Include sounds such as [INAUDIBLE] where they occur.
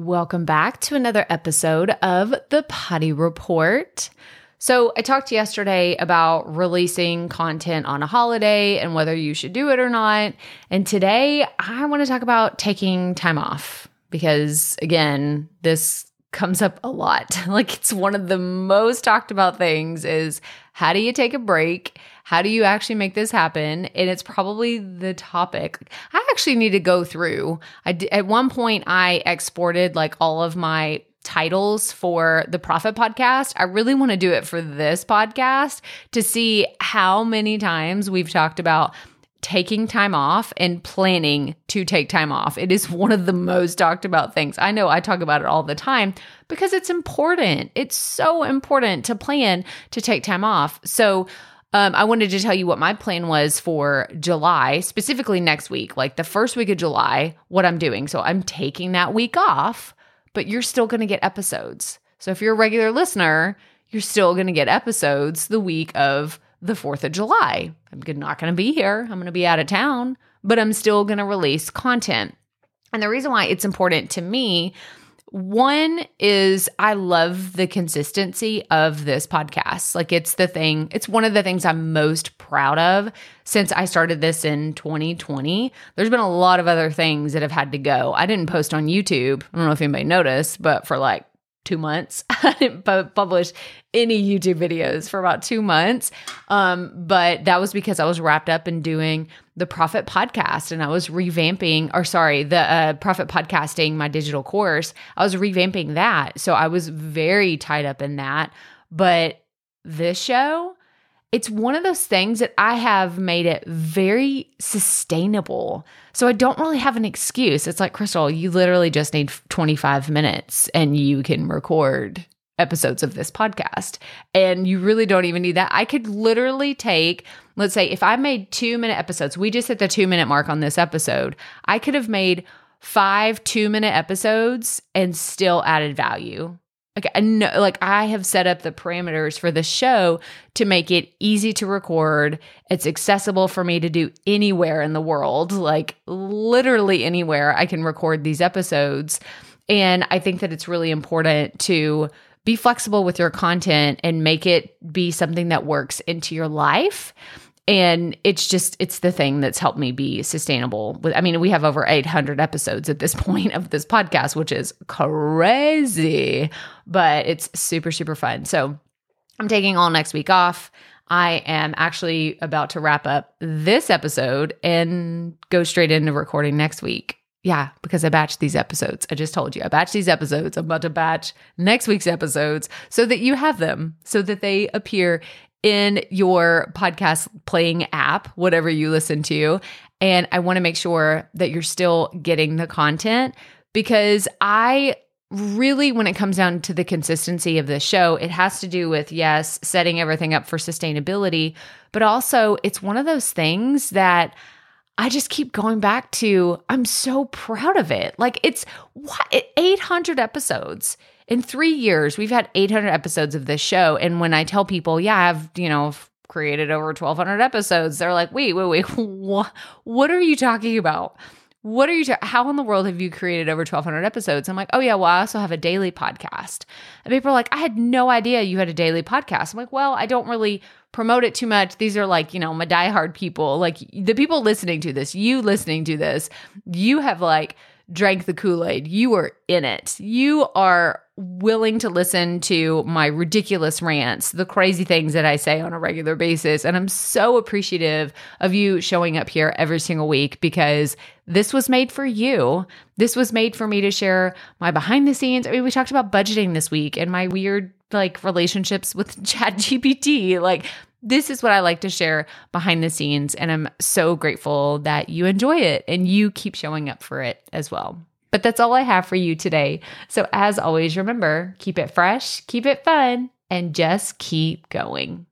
Welcome back to another episode of the Potty Report. So, I talked yesterday about releasing content on a holiday and whether you should do it or not. And today, I want to talk about taking time off because, again, this comes up a lot. [LAUGHS] Like, it's one of the most talked about things is how do you take a break? How do you actually make this happen? And it's probably the topic. I actually need to go through. I d- at one point I exported like all of my titles for the Profit podcast. I really want to do it for this podcast to see how many times we've talked about taking time off and planning to take time off. It is one of the most talked about things. I know I talk about it all the time because it's important. It's so important to plan to take time off. So, um, I wanted to tell you what my plan was for July, specifically next week, like the first week of July, what I'm doing. So I'm taking that week off, but you're still going to get episodes. So if you're a regular listener, you're still going to get episodes the week of the 4th of July. I'm not going to be here. I'm going to be out of town, but I'm still going to release content. And the reason why it's important to me one is I love the consistency of this podcast. Like it's the thing, it's one of the things I'm most proud of since I started this in 2020. There's been a lot of other things that have had to go. I didn't post on YouTube. I don't know if anybody noticed, but for like two months. [LAUGHS] I didn't publish any YouTube videos for about two months. Um, but that was because I was wrapped up in doing the Profit Podcast and I was revamping, or sorry, the uh, Profit Podcasting, my digital course. I was revamping that. So I was very tied up in that. But this show, it's one of those things that I have made it very sustainable. So I don't really have an excuse. It's like, Crystal, you literally just need 25 minutes and you can record episodes of this podcast. And you really don't even need that. I could literally take, let's say, if I made two minute episodes, we just hit the two minute mark on this episode. I could have made five two minute episodes and still added value like I know, like I have set up the parameters for the show to make it easy to record. It's accessible for me to do anywhere in the world, like literally anywhere I can record these episodes. And I think that it's really important to be flexible with your content and make it be something that works into your life and it's just it's the thing that's helped me be sustainable with i mean we have over 800 episodes at this [LAUGHS] point of this podcast which is crazy but it's super super fun so i'm taking all next week off i am actually about to wrap up this episode and go straight into recording next week yeah, because I batch these episodes. I just told you I batch these episodes. I'm about to batch next week's episodes so that you have them, so that they appear in your podcast playing app, whatever you listen to. And I want to make sure that you're still getting the content because I really, when it comes down to the consistency of the show, it has to do with, yes, setting everything up for sustainability, but also it's one of those things that I just keep going back to. I'm so proud of it. Like it's what 800 episodes in three years, we've had 800 episodes of this show. And when I tell people, yeah, I've, you know, created over 1,200 episodes, they're like, wait, wait, wait, [LAUGHS] what, what are you talking about? What are you, ta- how in the world have you created over 1,200 episodes? I'm like, oh, yeah, well, I also have a daily podcast. And people are like, I had no idea you had a daily podcast. I'm like, well, I don't really promote it too much. These are like, you know, my diehard people, like the people listening to this, you listening to this, you have like, drank the Kool Aid. You are in it. You are willing to listen to my ridiculous rants, the crazy things that I say on a regular basis. And I'm so appreciative of you showing up here every single week because this was made for you. This was made for me to share my behind the scenes. I mean, we talked about budgeting this week and my weird like relationships with [LAUGHS] Chat GPT. Like this is what I like to share behind the scenes. And I'm so grateful that you enjoy it and you keep showing up for it as well. But that's all I have for you today. So, as always, remember keep it fresh, keep it fun, and just keep going.